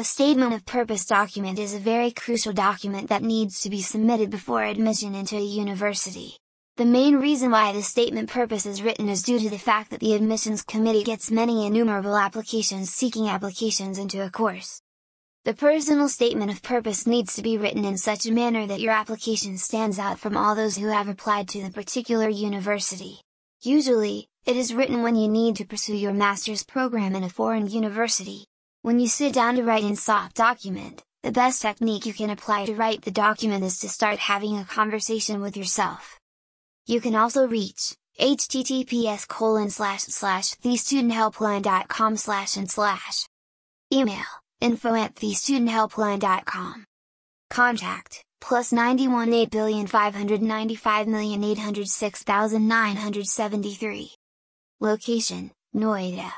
A statement of purpose document is a very crucial document that needs to be submitted before admission into a university. The main reason why the statement purpose is written is due to the fact that the admissions committee gets many innumerable applications seeking applications into a course. The personal statement of purpose needs to be written in such a manner that your application stands out from all those who have applied to the particular university. Usually, it is written when you need to pursue your master's program in a foreign university. When you sit down to write in SOP document, the best technique you can apply to write the document is to start having a conversation with yourself. You can also reach https colon slash slash thestudenthelpline.com slash and slash email info at thestudenthelpline.com contact plus 91 8 billion 595 million 806 973 location Noida